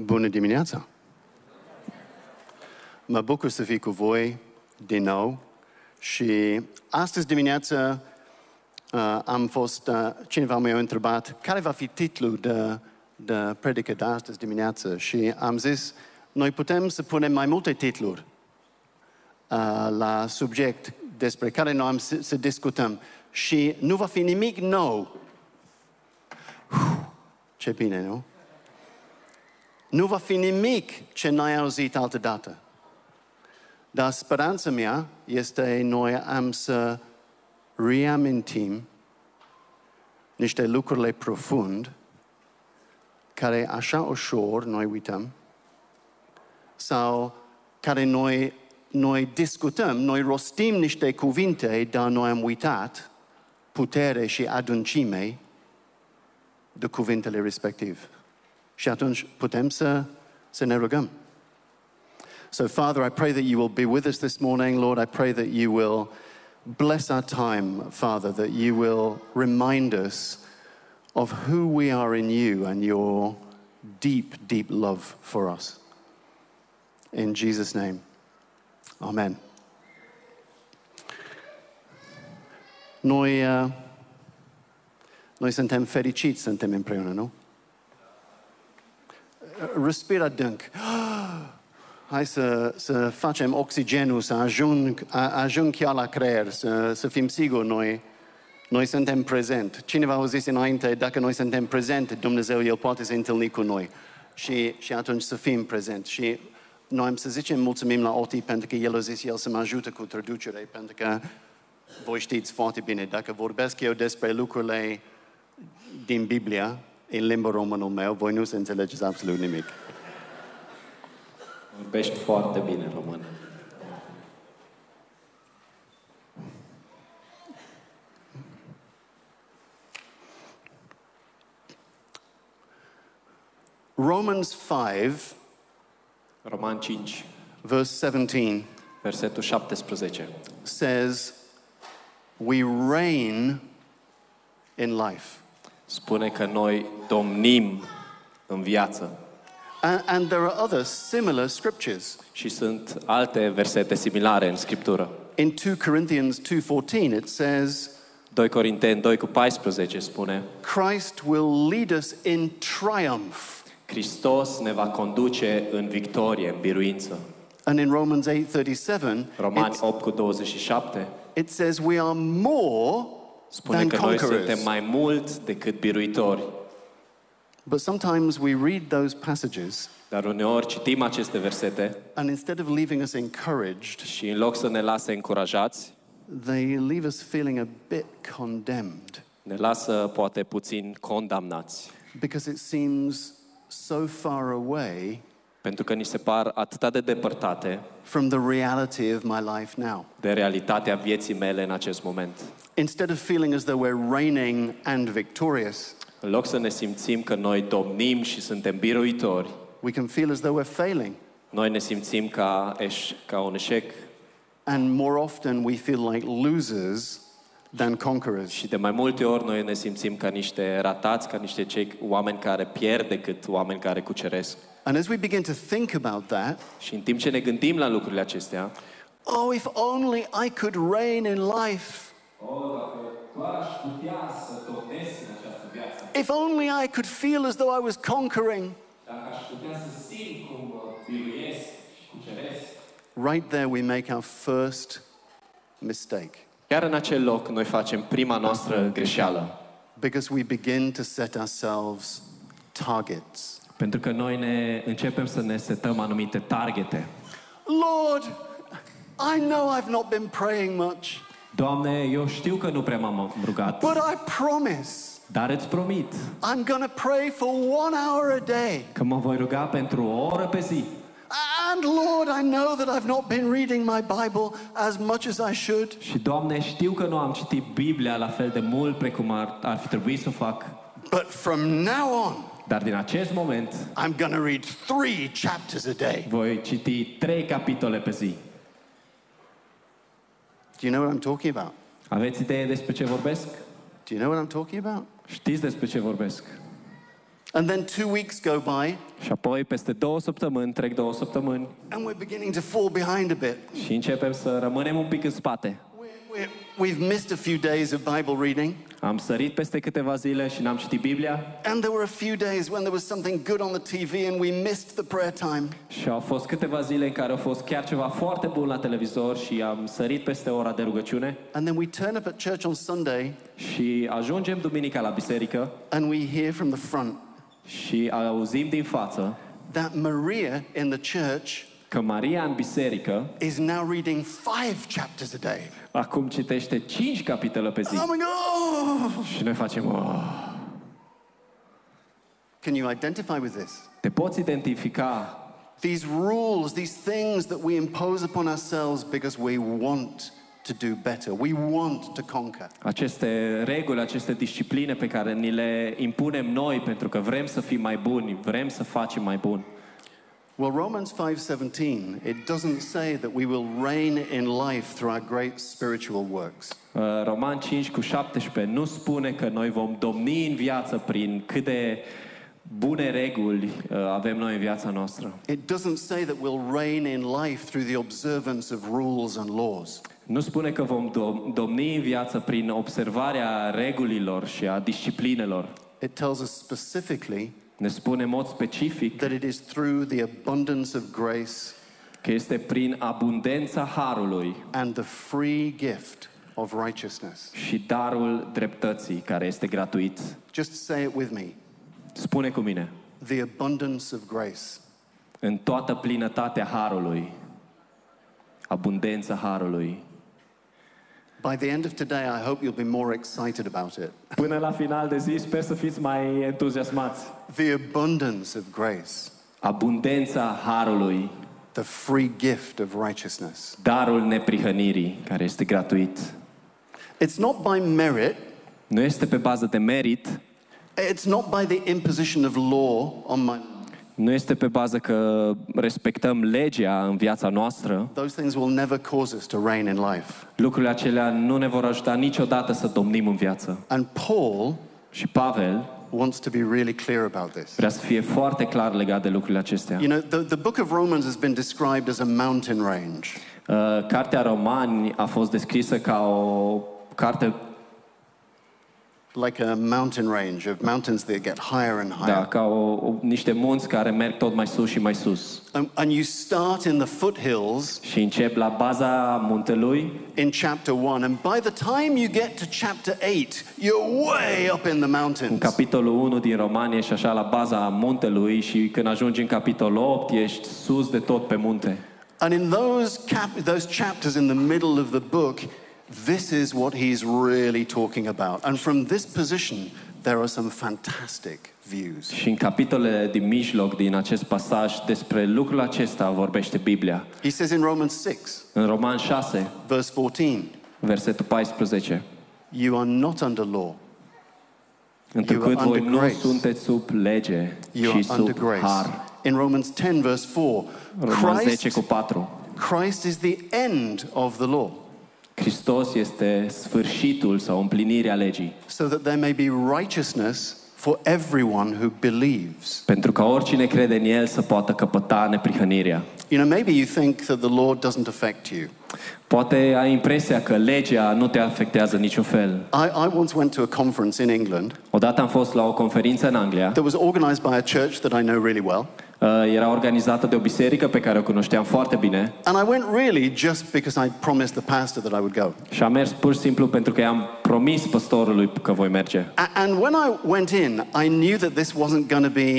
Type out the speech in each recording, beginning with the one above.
Bună dimineața! Mă bucur să fiu cu voi din nou și astăzi dimineață uh, am fost, uh, cineva mi-a întrebat care va fi titlul de, de predică de astăzi dimineață și am zis, noi putem să punem mai multe titluri uh, la subiect despre care noi am să, să discutăm și nu va fi nimic nou. Uf, ce bine, nu? Nu va fi nimic ce n-ai auzit altă dată. Dar speranța mea este noi am să reamintim niște lucrurile profund care așa ușor noi uităm sau care noi, noi discutăm, noi rostim niște cuvinte, dar noi am uitat putere și adâncime de cuvintele respective. Și atunci putem să, să ne rugăm. So, Father, I pray that you will be with us this morning. Lord, I pray that you will bless our time, Father, that you will remind us of who we are in you and your deep, deep love for us. In Jesus' name, Amen. Noi, uh, noi suntem fericiți, suntem împreună, nu? Respira adânc. Hai să, să facem oxigenul, să ajung, a, ajung chiar la creier, să, să fim siguri noi, noi suntem prezent. Cineva a zis înainte, dacă noi suntem prezent, Dumnezeu, El poate să întâlni cu noi. Și, și atunci să fim prezent. Și noi am să zicem mulțumim la Oti pentru că El a zis El să mă ajute cu traducere, pentru că voi știți foarte bine, dacă vorbesc eu despre lucrurile din Biblia, în limba românul meu, voi nu să înțelegeți absolut nimic. Vorbești foarte bine română. Romans 5, Roman 5, verse 17, versetul 17. says, We reign in life. Spune că noi domnim în viață. And, and there are other similar scriptures. Și sunt alte versete similare în Scriptură. In 2 Corinthians 2:14 it says, 2 Corinteni 2 cu 14 spune Christ will lead us in triumph. Hristos ne va conduce în victorie, în biruință. And in Romans 8:37 Romani it's- 8 cu 27 it says we are more spune than că noi conquerors. suntem mai mult decât biruitori. But sometimes we read those passages Dar uneori citim aceste versete and instead of leaving us encouraged, și în loc să ne lase încurajați, they leave us feeling a bit condemned ne lasă poate puțin condamnați. because it seems so far away Pentru că ni se par atât de depărtate from the reality of my life now. de realitatea vieții mele în acest moment. Instead of feeling as though we're reigning and victorious, În loc să ne simțim că noi domnim și suntem biruitori, we can feel as though we're failing. noi ne simțim ca, eș, ca un eșec And more often we feel like losers than conquerors. și de mai multe ori noi ne simțim ca niște ratați, ca niște cei oameni care pierd decât oameni care cuceresc. And as we begin to think about that, Și în timp ce ne gândim la lucrurile acestea, oh, if only I could reign in life. If only I could feel as though I was conquering. Right there, we make our first mistake chiar în acel loc noi facem prima noastră greșeală. because we begin to set ourselves targets. Pentru că noi ne începem să ne setăm anumite targete. Lord, I know I've not been praying much, Doamne, eu știu că nu prea m-am rugat, but I promise dar îți promit I'm going to pray for one hour a day. că mă voi ruga pentru o oră pe zi. And Lord, I know that I've not been reading my Bible as much as I should, Și, Doamne, știu că nu am citit Biblia la fel de mult precum ar, ar fi trebuit să o fac, but from now on, dar din acest moment I'm going to read three chapters a day. voi citi trei capitole pe zi. Do you know what I'm talking about? Aveți idee despre ce vorbesc? Do you know what I'm talking about? Știți despre ce vorbesc? And then two weeks go by, Și apoi, peste două săptămâni, trec două săptămâni and we're beginning to fall behind a bit. și începem să rămânem un pic în spate. We're, we're, we've missed a few days of Bible reading, Am sărit peste câteva zile și n-am citit Biblia and there were a few days when there was something good on the TV and we missed the prayer time. și au fost câteva zile în care a fost chiar ceva foarte bun la televizor și am sărit peste ora de rugăciune And then we turn up at church on Sunday și ajungem duminica la biserică and we hear from the front și auzim din față that Maria in the church că Maria în biserică is now reading five chapters a day. acum citește 5 capitole pe zi. Oh my God! Și noi facem, oh. Can you identify with this? te poți identifica These rules, these things that we impose upon ourselves because we want to do better, we want to conquer. aceste reguli, aceste discipline pe care ni le impunem noi pentru că vrem să fim mai buni, vrem să facem mai bun. Well, Romans 5:17, it doesn't say that we will reign in life through our great spiritual works. Uh, Roman 5 cu 17 nu spune că noi vom domni în viață prin cât de bune reguli uh, avem noi în viața noastră. It doesn't say that we'll reign in life through the observance of rules and laws. Nu spune că vom dom- domni în viață prin observarea regulilor și a disciplinelor. It tells us specifically Ne spune în mod specific that it is through the abundance of grace că este prin abundența harului and the free gift of righteousness. și darul dreptății care este gratuit. Just say it with me. Spune cu mine, The abundance of grace. în toată plinătatea harului, abundența harului. By the end of today, I hope you'll be more excited about it. Până la final de zi sper să fiți mai entuziasmați. The abundance of grace, Abundența harului, the free gift of righteousness. darul neprihănirii care este gratuit. It's not by merit, Nu este pe bază de merit, it's not by the imposition of law on my. nu este pe bază că respectăm legea în viața noastră. Those things will never cause us to reign in life. Lucrurile acelea nu ne vor ajuta niciodată să domnim în viață. And Paul Și Pavel wants to be really clear about this. vrea să fie foarte clar legat de lucrurile acestea. You know, the, the book of Romans has been described as a mountain range. Uh, Cartea Romani a fost descrisă ca o carte like a mountain range of mountains that get higher and higher. Da, ca o, o, niște munți care merg tot mai sus și mai sus. And, and you start in the foothills Și încep la baza muntelui in chapter 1, and by the time you get to chapter 8, you're way up in the în mountains. capitolul 1 din Romanie și așa la baza muntelui și când ajungi în capitolul 8 ești sus de tot pe munte. And in those, cap- those chapters in the middle of the book, this is what he's really talking about. And from this position, there are some fantastic views. Și în capitolele din mijloc din acest pasaj despre lucrul acesta vorbește Biblia. He says in Romans 6, În Roman 6, verse 14, versetul 14, you are not under law, Întrucât You are voi under nu grace. sunteți sub lege, you ci are under sub grace. har. In Romans 10, verse 4, Roman 10 cu 4. Christ is the end of the law, Hristos este sfârșitul sau împlinirea legii. so that there may be righteousness for everyone who believes. Pentru ca oricine crede în El să poată căpăta neprihănirea. You know, maybe you think that the law doesn't affect you. Poate ai impresia că legea nu te afectează în niciun fel. I, I once went to a conference in England Odată am fost la o conferință în Anglia. that was organized by a church that I know really well. Uh, Era organizată de o biserică pe care o cunoșteam foarte bine And I went really just because I promised the pastor that I would go. și am mers pur și simplu pentru că i-am promis păstorului că voi merge. A- And when I went in, I knew that this wasn't going to be,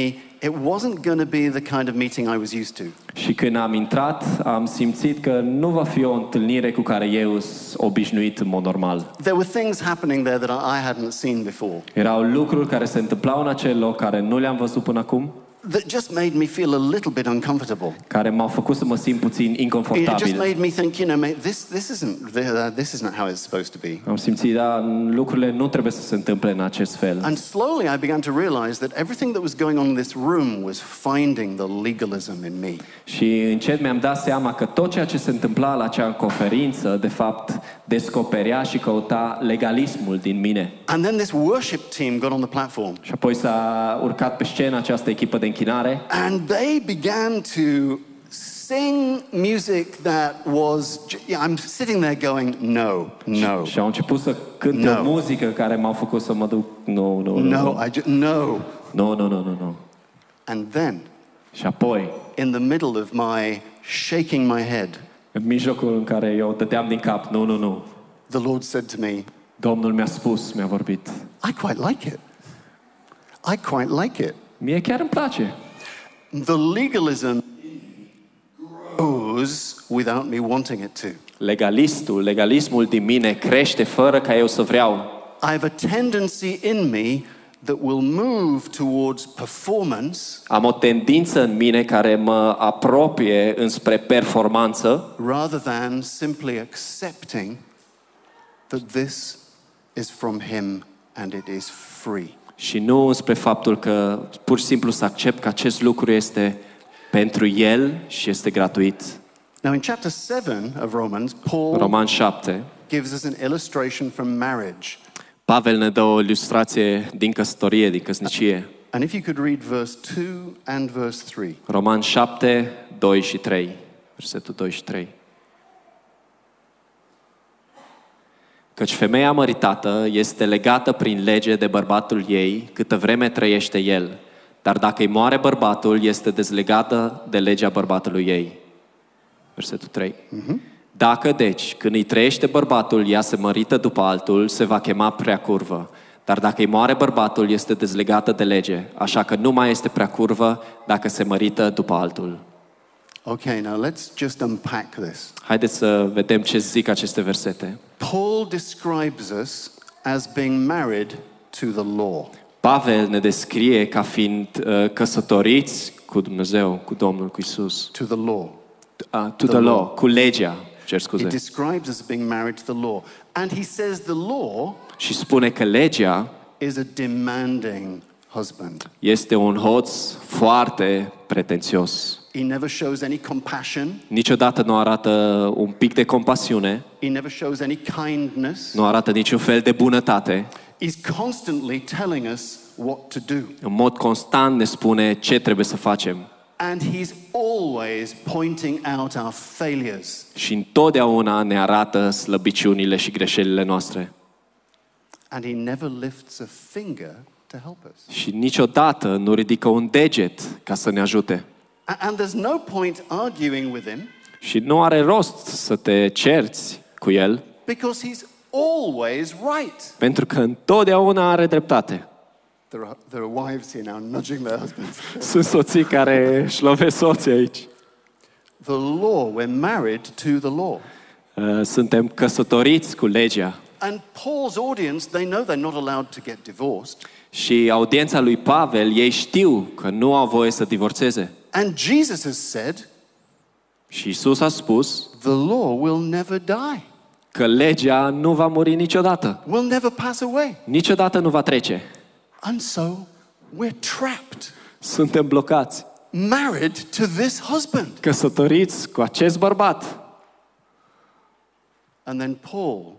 it wasn't going to be the kind of meeting I was used to. Și când am intrat, am simțit că nu va fi o întâlnire cu care eu sunt obișnuit în mod normal. There were things happening there that I I hadn't seen before. Erau lucruri care se întâmplau în acel loc care nu le-am văzut până acum. That just made me feel a little bit uncomfortable. care m-au făcut să mă simt puțin It just inconfortabil. made me think, you know, mate, this, this, isn't, uh, this isn't how it's supposed to be. Am simțit, da, lucrurile nu trebuie să se întâmple în acest fel. And slowly I began to realize that everything that was going on in this room was finding the legalism in me. Și încet mi-am dat seama că tot ceea ce se întâmpla la acea conferință, de fapt, descoperea și căuta legalismul din mine. And then this worship team got on the platform Și apoi s-a urcat pe scenă această echipă de închinare and they began to sing music that was, j- yeah, I'm sitting there going, no, no, și au început să cânte No. o muzică care m-au făcut să mă duc, nu, nu, nu, no, I just, no. nu, nu, nu, nu, nu. And then, Și apoi, in the middle of my shaking my head, în mijlocul în care eu dădeam din cap, nu, nu, nu, the Lord said to me, Domnul mi-a spus, mi-a vorbit. I quite like it. I quite like it. Mie chiar îmi place. The legalism grows without me wanting it to. Legalistul, legalismul din mine crește fără ca eu să vreau. I have a tendency in me that will move towards performance Am o tendință în mine care mă apropie înspre performanță rather than simply accepting that this is from Him and it is free. Și nu înspre faptul că pur și simplu să accept că acest lucru este pentru el și este gratuit. Now, in chapter 7 of Romans, Paul Roman 7, gives us an illustration from marriage. Pavel ne dă o ilustrație din căsătorie, din căsnicie. And if you could read verse 2 and verse 3. Roman 7, 2 și 3. Versetul 2 și 3. Căci femeia măritată este legată prin lege de bărbatul ei câtă vreme trăiește el, dar dacă îi moare bărbatul, este dezlegată de legea bărbatului ei. Versetul 3. Dacă, deci, când îi trăiește bărbatul, ea se mărită după altul, se va chema prea curvă. Dar dacă îi moare bărbatul, este dezlegată de lege, așa că nu mai este prea curvă dacă se mărită după altul. Okay, now let's just unpack this. Haideți să vedem ce zic aceste versete. Paul describes us as being married to the law. Pavel ne descrie ca fiind uh, căsătoriți cu Dumnezeu, cu Domnul, cu Isus. To the law. Uh, to the law, cu legea, cer scuze. describes us as being married to the law. And he says the law Și spune că legea is a demanding husband. este un hoț foarte pretențios. He never shows any compassion, Niciodată nu arată un pic de compasiune, he never shows any kindness. nu arată niciun fel de bunătate. He's constantly telling us what to do. În mod constant ne spune ce trebuie să facem. And he's always pointing out our failures. Și întotdeauna ne arată slăbiciunile și greșelile noastre. And he never lifts a finger to help us. Și niciodată nu ridică un deget ca să ne ajute. A- And there's no point arguing with him Și nu are rost să te cerți cu el, because he's always right. pentru că întotdeauna are dreptate. There are, there are wives here now nudging their husbands. Sunt soții care își lovesc soții aici. The law, we're married to the law. Uh, Suntem căsătoriți cu legea. And Paul's audience, they know they're not allowed to get divorced. Și audiența lui Pavel, ei știu că nu au voie să divorțeze. And Jesus has said, Și Isus a spus the law will never die, că legea nu va muri niciodată. will never pass away. Niciodată nu va trece. And so we're trapped, Suntem blocați. married to this husband. Căsătoriți cu acest bărbat. And then Paul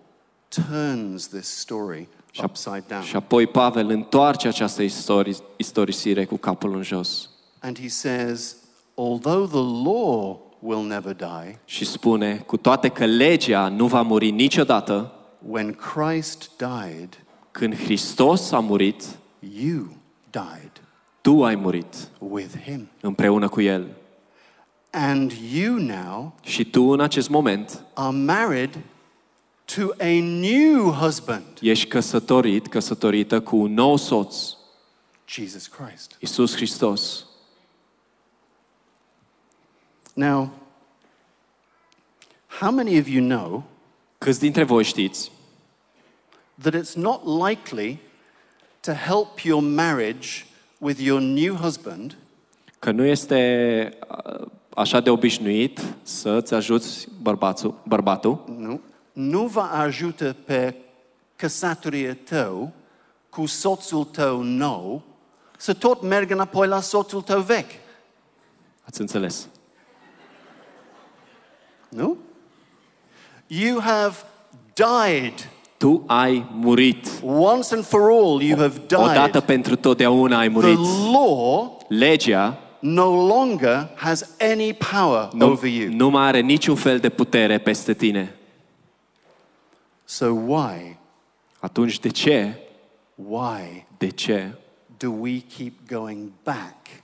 turns this story upside down. Și apoi Pavel întoarce această istori- istorisire cu capul în jos. And he says, although the law will never die, Și spune, cu toate că legea nu va muri niciodată, when Christ died, când Hristos a murit, you died tu ai murit with him. împreună cu El. And you now Și tu în acest moment are married to a new husband, ești căsătorit, căsătorită cu un nou soț, Jesus Christ. Isus Hristos. Now, how many of you know Câți dintre voi știți that it's not likely to help your marriage with your new husband Că nu este uh, așa de obișnuit să-ți ajuți bărbatul, bărbatul Nu. Nu va ajută pe căsătoria tău cu soțul tău nou să tot merg înapoi la soțul tău vechi. Ați înțeles? Nu? You have died. Tu ai murit. Once and for all, you have Odată died. pentru totdeauna ai The murit. law Legea no longer has any power nu, over you. nu mai are niciun fel de putere peste tine. So why, Atunci de ce? why De ce do we keep going back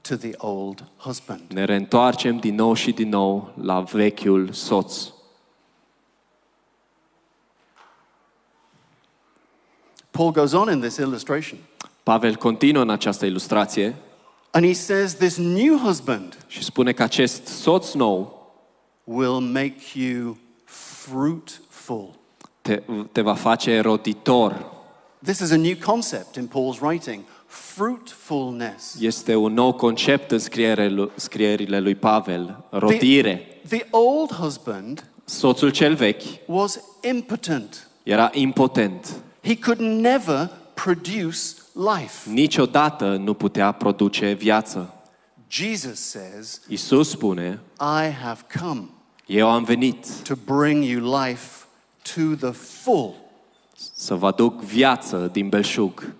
to the old husband? ne reîntoarcem din nou și din nou la vechiul soț? Paul goes on in this illustration Pavel continuă în această ilustrație and he says, This new husband și spune că acest soț nou will make you fruitful. te, te va face roditor. This is a new concept in Paul's writing fruitfulness. Este un nou concept în scriere- scrierile lui Pavel, rodire. The old husband Soțul cel vechi was impotent, era impotent. he could never produce life. Niciodată nu putea produce viață. Jesus says, Isus spune, I have come eu am venit to bring you life to the full. să vă aduc viață din belșug.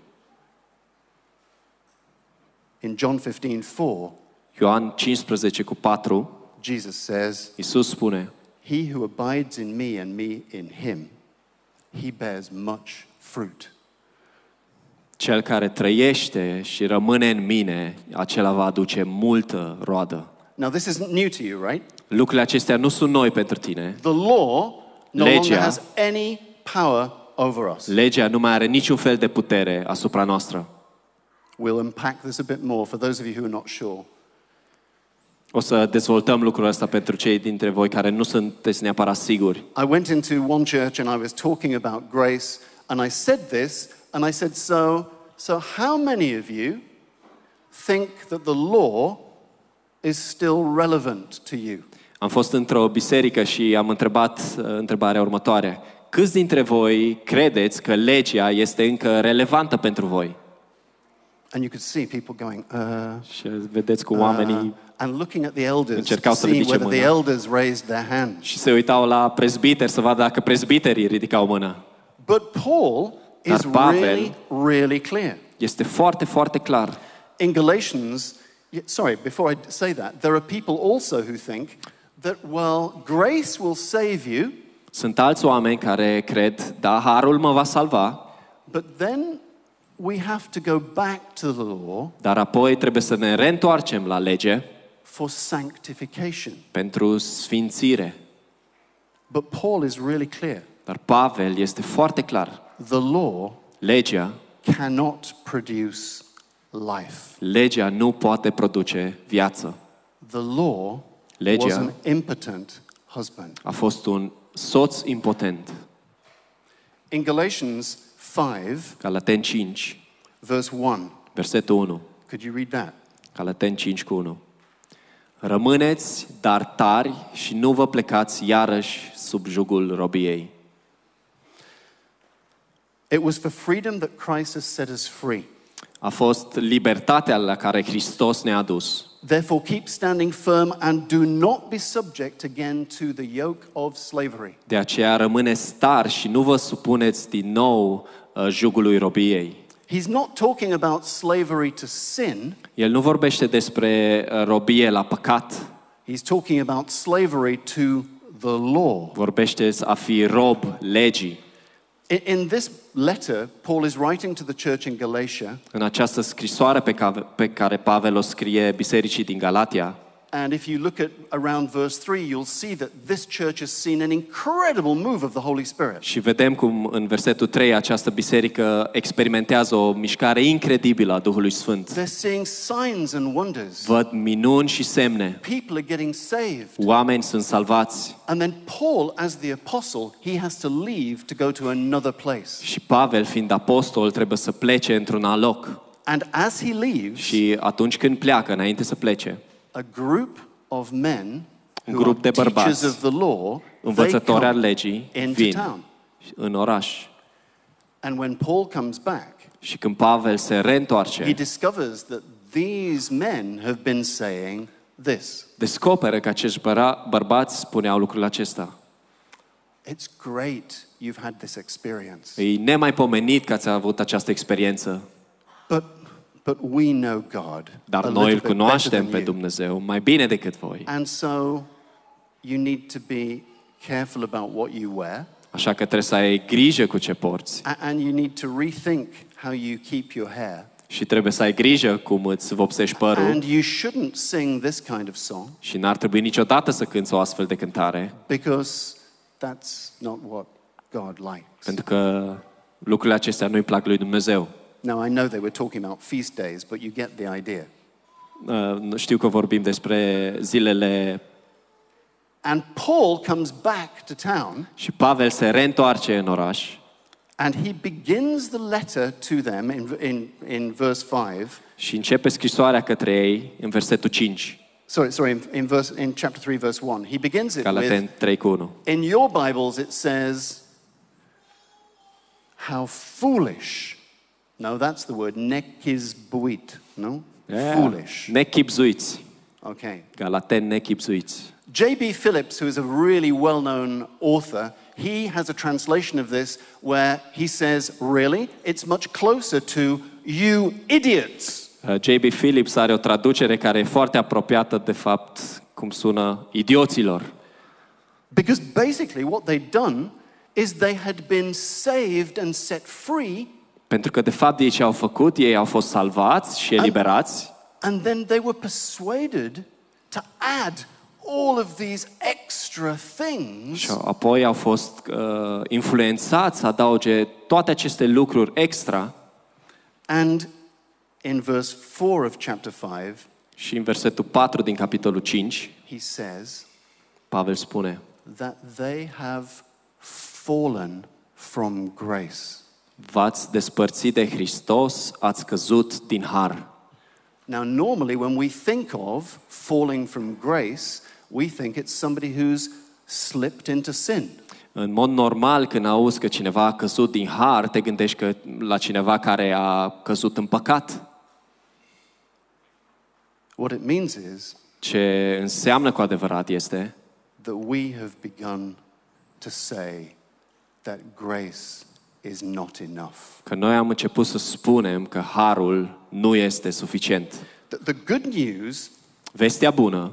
In John 15 4, Ioan 15 cu 4, Jesus says, Isus spune, He who abides in me and me in him, he bears much fruit. cel care trăiește și rămâne în mine, acela va aduce multă roadă. Now, this isn't new to you, right? Lucrurile acestea nu sunt noi pentru tine. The law no Legea. longer has any power over us. Legea nu mai are niciun fel de putere asupra noastră. We'll unpack this a bit more for those of you who are not sure. O să dezvoltăm lucrul ăsta pentru cei dintre voi care nu sunteți neapărat siguri. I went into one church and I was talking about grace, and I said this, and I said, So, so how many of you think that the law is still relevant to you? Am fost într-o biserică și am întrebat uh, întrebarea următoare. Câți dintre voi credeți că legea este încă relevantă pentru voi? And you could see people going, uh, Și vedeți cu oamenii uh, and looking at the elders to Încercau să see ridice whether the mâna. elders raised their hands. și se uitau la prezbiteri să vadă dacă prezbiterii ridicau mâna. But Paul Dar is Pavel- really, really clear. Este foarte, foarte clar. In Galatians, y- sorry, before I say that, there are people also who think that, well, grace will save you, Sunt alți oameni care cred, da, harul mă va salva, but then we have to go back to the law dar apoi trebuie să ne reîntoarcem la lege for sanctification. pentru sfințire. But Paul is really clear. Dar Pavel este foarte clar. The law Legea, cannot produce life. legea nu poate produce viață. The law Legea. was an impotent husband. A fost un soț impotent. In Galatians 5, Galaten 5, verse 1, versetul 1. could you read that? Galaten 5 cu 1. Rămâneți, dar tari și nu vă plecați iarăși sub jugul robiei. It was for freedom that Christ has set us free. A fost libertatea la care Hristos ne-a dus. Therefore, keep standing firm and do not be subject again to the yoke of slavery. De aceea rămâneți tari și nu vă supuneți din nou uh, jugului robiei. He's not talking about slavery to sin, El nu vorbește despre uh, robie la păcat, he's talking about slavery to the law. vorbește a fi rob legii. In, in this letter, Paul is writing to the church in Galatia, În această scrisoare pe care, pe care Pavel o scrie bisericii din Galatia, and if you look at around verse 3, you'll see that this church has seen an incredible move of the Holy Spirit. și vedem cum în versetul 3 această biserică experimentează o mișcare incredibilă a Duhului Sfânt. They're seeing signs and wonders. Văd minuni și semne. People are getting saved. Oameni sunt salvați. And then Paul, as the apostle, he has to leave to go to another place. Și Pavel, fiind apostol, trebuie să plece într-un alt loc. And as he leaves, Și atunci când pleacă, înainte să plece, a group of men Un who grup are de bărbați, teachers of the law, they învățători al come legii, into vin town. în oraș. And when Paul comes back, Și când Pavel se he reîntoarce, discovers that these men have been saying this. descoperă că acești băra- bărbați spuneau lucrul acesta. It's great you've had this experience. E nemaipomenit că ați avut această experiență, But, but we know God dar a noi little îl bit better cunoaștem than pe you. Dumnezeu mai bine decât voi. And so you need to be careful about what you wear. Așa că trebuie să ai grijă cu ce porți a- And you need to rethink how you keep your hair. și trebuie să ai grijă cum îți vopsești părul And you shouldn't sing this kind of song și n-ar trebui niciodată să cânți o astfel de cântare, because that's not what God likes. pentru că lucrurile acestea nu-i plac lui Dumnezeu. Now, I know they were talking about feast days, but you get the idea. Uh, Știu că vorbim despre zilele And Paul comes back to town și Pavel se reîntoarce în oraș and he begins the letter to them in, in, in verse 5. și începe scrisoarea către ei în versetul 5, Sorry, sorry, in, in, verse, in chapter 3, verse 1. He begins it Galaten with 3 cu 1. In your Bibles, it says, How foolish. No, that's the word, nekizbuit. No? Foolish. Nechipzuiți. Okay. Galaten nechipzuiți. J.B. Phillips, who is a really well known author, he has a translation of this where he says, Really? It's much closer to you idiots. Uh, J.B. Phillips are o traducere care e foarte apropiată de fapt cum sună idioților. Because basically, what they'd done is they had been saved and set free, Pentru că de fapt ei ce au făcut, ei au fost salvați și eliberați and then they were persuaded to add all of these extra things și apoi au fost uh, influențați să adauge toate aceste lucruri extra And in verse 4 of chapter 5, și în versetul 4 din capitolul 5, he says Pavel spune that they have fallen from grace. V-ați despărțit de Hristos, ați căzut din har. Now, normally, when we think of falling from grace, we think it's somebody who's slipped into sin. În mod normal, când auzi că cineva a căzut din har, te gândești că la cineva care a căzut în păcat. What it means is Ce înseamnă cu adevărat este that we have begun to say that grace is not enough. că noi am început să spunem că harul nu este suficient. The, the good news Vestea bună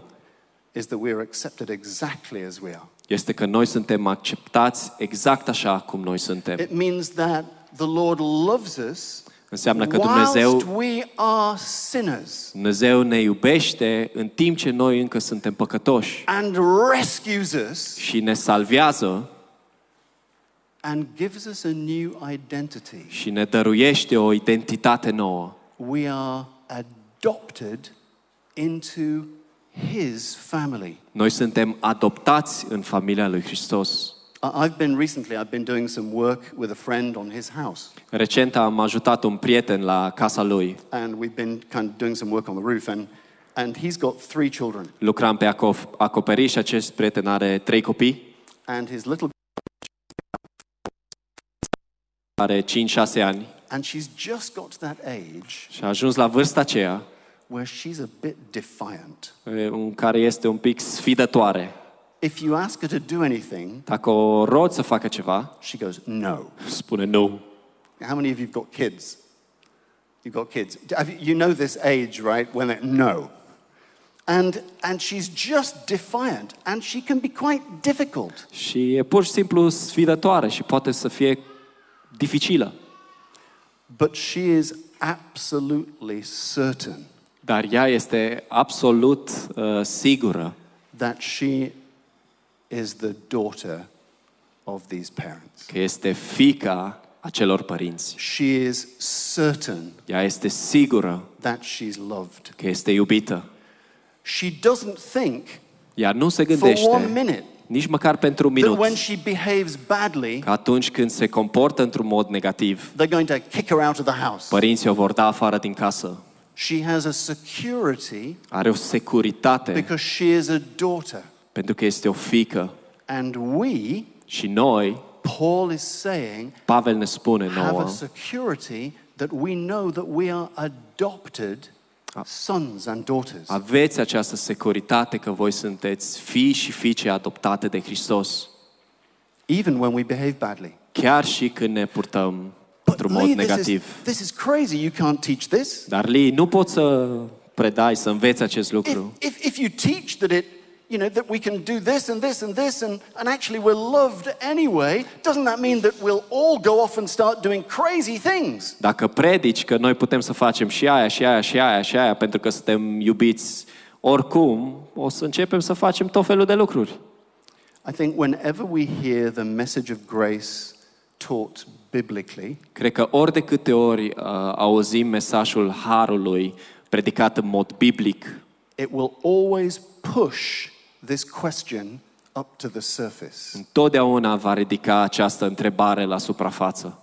is that we are accepted exactly as we are. este că noi suntem acceptați exact așa cum noi suntem. It means that the Lord loves us Înseamnă că whilst Dumnezeu, we are sinners Dumnezeu ne iubește în timp ce noi încă suntem păcătoși and rescues us și ne salvează and gives us a new identity. și ne dăruiește o identitate nouă. We are adopted into His family. Noi suntem adoptați în familia lui Hristos. I- I've been recently, I've been doing some work with a friend on his house. Recent am ajutat un prieten la casa lui. And we've been kind of doing some work on the roof, and, and he's got three children. Lucram pe acof- acoperiș și acest prieten are trei copii, And his little are 5-6 ani and she's just got to that age și a ajuns la vârsta aceea where she's a bit defiant. în care este un pic sfidătoare. If you ask her to do anything, Dacă o rog să facă ceva, she goes, No. spune nu. How many of you've got kids? You've got kids. Have you, you know this age, right? When they no. And, and she's just defiant, and she can be quite difficult. Și e pur și simplu sfidătoare și poate să fie dificilă. But she is absolutely certain Dar ea este absolut uh, sigură that she is the daughter of these parents. că este fica acelor părinți. She is certain Ea este sigură that she's loved. că este iubită. She doesn't think Ea nu se for one gândește minute nici măcar pentru un that minut, when she behaves badly, că atunci când se comportă într-un mod negativ, they're going to kick her out of the house. părinții o vor da afară din casă. She has a security Are o securitate because she is a daughter. pentru că este o fică. And we, Și noi, Paul is saying, Pavel ne spune have nouă, a security that we know that we are adopted sons and daughters. aveți această securitate că voi sunteți fii și fiice adoptate de Hristos, Even when we behave badly. chiar și când ne purtăm But într-un mod Lee, this is, negativ. this is crazy. You can't teach this. Dar, Lee, nu poți să predai, să înveți acest If, lucru. if, if you teach that it, you know, that we can do this and this and this and, and actually we're loved anyway, doesn't that mean that we'll all go off and start doing crazy things? Dacă predici că noi putem să facem și aia, și aia, și aia, și aia, pentru că suntem iubiți oricum, o să începem să facem tot felul de lucruri. I think whenever we hear the message of grace taught biblically, Cred că ori de câte ori uh, auzim mesajul Harului predicat în mod biblic, it will always push this question up to the surface. întotdeauna va ridica această întrebare la suprafață.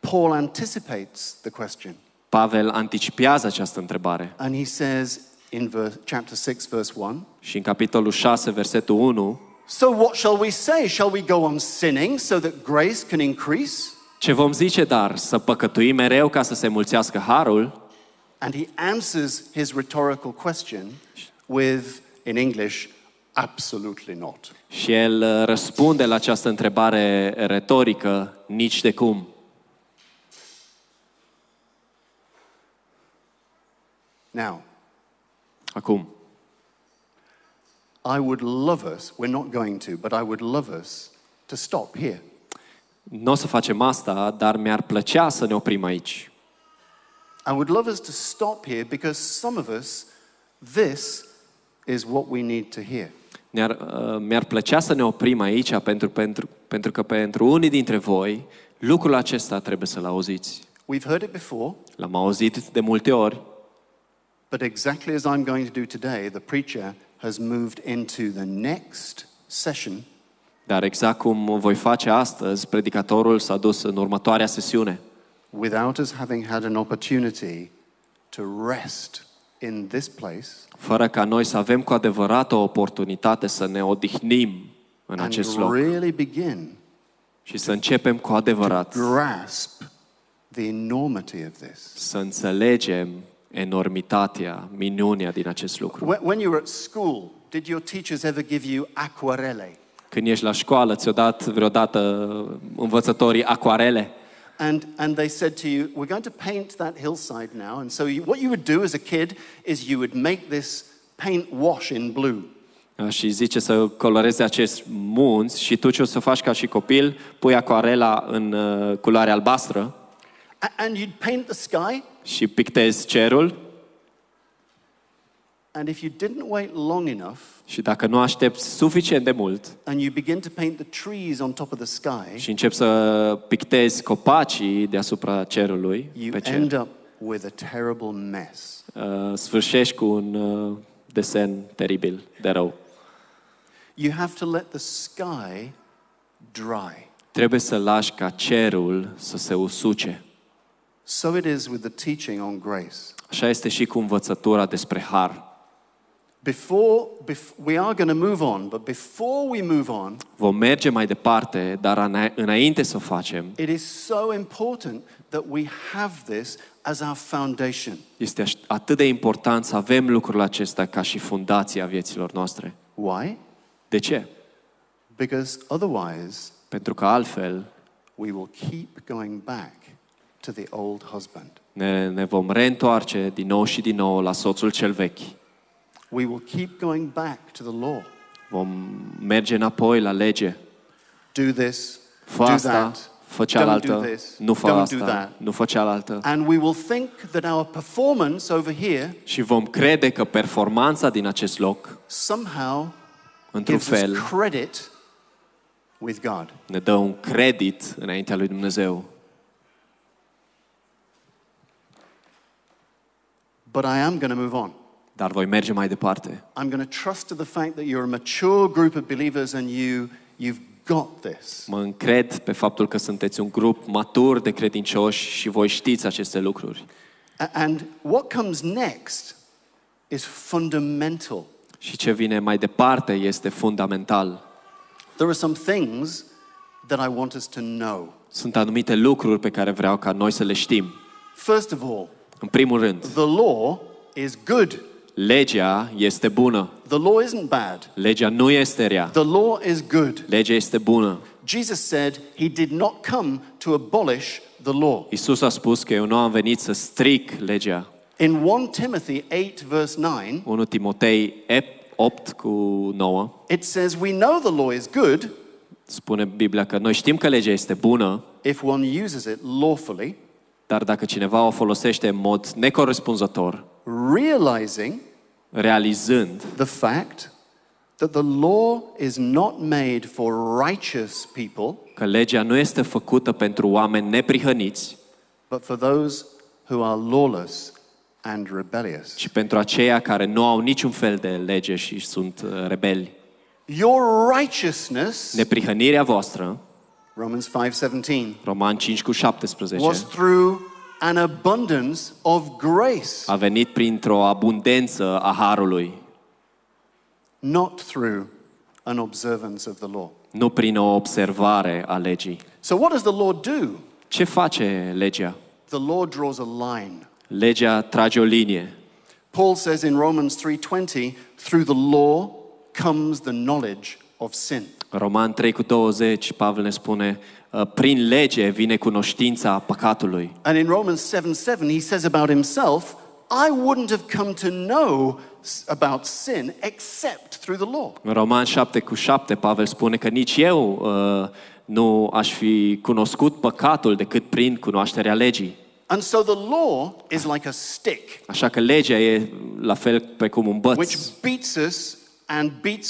Paul anticipates the question Pavel anticipează această întrebare and he says in verse, chapter 6, verse 1 și în capitolul 6, versetul 1, So what shall we say? Shall we go on sinning so that grace can increase? ce vom zice dar? Să păcătuim mereu ca să se mulțească Harul? And he answers his rhetorical question with, in English, absolutely not. Și el uh, răspunde la această întrebare retorică, nici de cum. Now, Acum, I would love us, we're not going to, but I would love us to stop here. nu o să facem asta, dar mi-ar plăcea să ne oprim aici. I would love us to stop here because some of us, this is what we need to hear. Ne-ar, uh, mi-ar plăcea să ne oprim aici pentru, pentru, pentru că pentru unii dintre voi lucrul acesta trebuie să-l auziți. We've heard it before, L-am auzit de multe ori, but exactly as I'm going to do today, the preacher has moved into the next session. Dar exact cum voi face astăzi, predicatorul s-a dus în următoarea sesiune, without us having had an opportunity to rest in this place fără ca noi să avem cu adevărat o oportunitate să ne odihnim în and acest loc really begin și să începem cu adevărat grasp the enormity of this. să înțelegem enormitatea, minunea din acest lucru. When when you were at school, did your teachers ever give you aquarelle? Când ești la școală, ți-o dat vreodată învățătorii acuarele? And, and they said to you, We're going to paint that hillside now. And so, you, what you would do as a kid is you would make this paint wash in blue. Și zice să coloreze acest munți și tu ce o să faci ca și copil, pui acuarela în uh, culoare albastră A- and you'd paint the sky. și pictezi cerul And if you didn't wait long enough, și dacă nu aștepți suficient de mult and you begin to paint the trees on top of the sky, și începi să pictezi copacii deasupra cerului, you pe cer, end up with a terrible mess. uh, sfârșești cu un uh, desen teribil de rău. You have to let the sky dry. Trebuie să lași ca cerul să se usuce. So it is with the teaching on grace. Așa este și cu învățătura despre har. Before, bef- we are going to move on, but before we move on, Vom merge mai departe, dar îna- înainte să o facem, it is so important that we have this as our foundation. este aș- atât de important să avem lucrul acesta ca și fundația vieților noastre. Why? De ce? Because otherwise, Pentru că altfel we will keep going back to the old husband. ne, ne vom reîntoarce din nou și din nou la soțul cel vechi. We will keep going back to the law. Vom merge înapoi la lege. Do this, Fă do asta, that, fă don't do cealaltă, this, nu fă don't do asta, that. nu fă cealaltă. And we will think that our performance over here Și vom crede că performanța din acest loc, somehow într-un gives us fel, credit with God. ne dă un credit înaintea lui Dumnezeu. But I am going to move on. Dar voi merge mai departe. I'm going to trust to the fact that you're a mature group of believers and you, you've got this. Mă încred pe faptul că sunteți un grup matur de credincioși și voi știți aceste lucruri. A- And what comes next is fundamental. Și ce vine mai departe este fundamental. There are some things that I want us to know. Sunt anumite lucruri pe care vreau ca noi să le știm. First of all, În primul rând, the law is good. Legea este bună. The law isn't bad. Legea nu este rea. The law is good. Legea este bună. Jesus said he did not come to abolish the law. Isus a spus că eu nu am venit să stric legea. In 1 Timothy 8, verse 9, 1 Timotei 8 cu 9 it says, We know the law is good spune Biblia că noi știm că legea este bună, if one uses it lawfully, dar dacă cineva o folosește în mod necorespunzător, realizing realizând the fact that the law is not made for righteous people, că legea nu este făcută pentru oameni neprihăniți, but for those who are lawless and rebellious. ci pentru aceia care nu au niciun fel de lege și sunt uh, rebeli. Your righteousness, Neprihănirea voastră, Romans 5:17, Roman 5 cu 17, was through an abundance of grace, a venit printr-o abundență a harului, not through an observance of the law. nu prin o observare a legii. So what does the law do? Ce face legea? The law draws a line. Legea trage o linie. Paul says in Romans 3:20, through the law comes the knowledge of sin. Roman 3 cu 20, Pavel ne spune, "Uh, prin lege vine cunoștința păcatului. And in Romans 7 7, he says about himself, I wouldn't have come to know s- about sin except through the law. În Roman 7 cu 7, Pavel spune că nici eu uh, nu aș fi cunoscut păcatul decât prin cunoașterea legii. And so the law is like a stick Așa că legea e la fel pe cum un băț which beats us and beats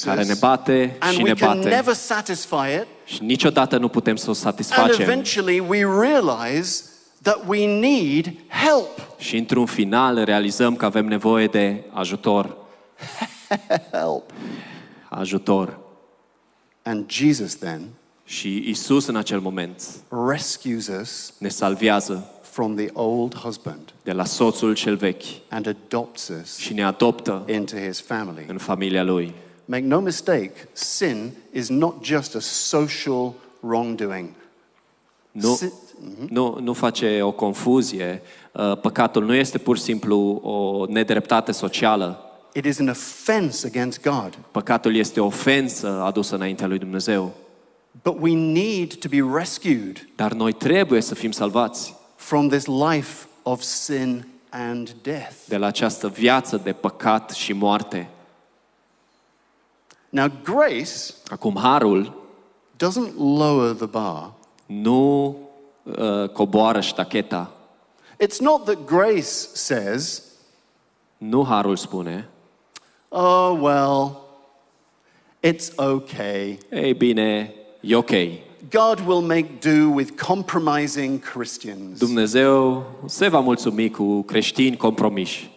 care ne us, bate and și we ne can bate. never satisfy it. Și niciodată nu putem să o And satisfacem. eventually we realize that we need help. Și într-un final realizăm că avem nevoie de ajutor. Help. Ajutor. And Jesus then Și Isus în acel moment rescues us ne salvează from the old husband de la soțul cel vechi and adopts us și ne adoptă into his family. în familia lui. Make no mistake, sin is not just a social wrongdoing. Nu, Sin- nu, nu face o confuzie. Uh, Păcatul nu este pur și simplu o nedreptate socială. It is an offense against God. Păcatul este o ofensă adusă înaintea lui Dumnezeu. But we need to be rescued Dar noi trebuie să fim salvați from this life of sin and death. de la această viață de păcat și moarte. Now, grace Acum, harul doesn't lower the bar. nu uh, coboară ștacheta. It's not that grace says, Nu harul spune, oh, well, it's okay. ei bine, e ok. God will make do with compromising Christians. Dumnezeu se va mulțumi cu creștini compromiși.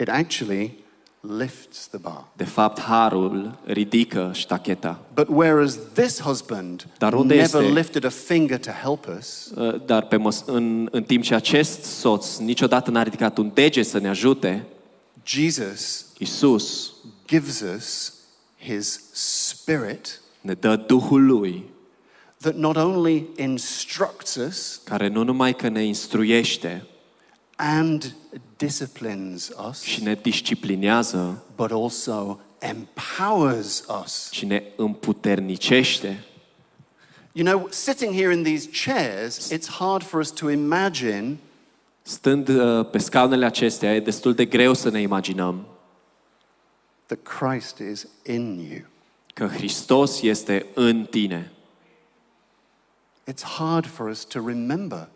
It actually lifts the bar. De fapt, harul ridică ștacheta. But whereas this husband Dar unde never este- lifted a finger to help us, Uh, Dar pe măs- în, în timp ce acest soț niciodată n-a ridicat un deget să ne ajute, Jesus Isus gives us his spirit ne dă Duhul Lui, that not only instructs us care nu numai că ne instruiește and disciplines us, și ne disciplinează, but also empowers us. ci ne împuternicește. You know, sitting here in these chairs, it's hard for us to imagine Stând uh, pe scaunele acestea, e destul de greu să ne imaginăm that Christ is in you. că Hristos este în tine. It's hard for us to remember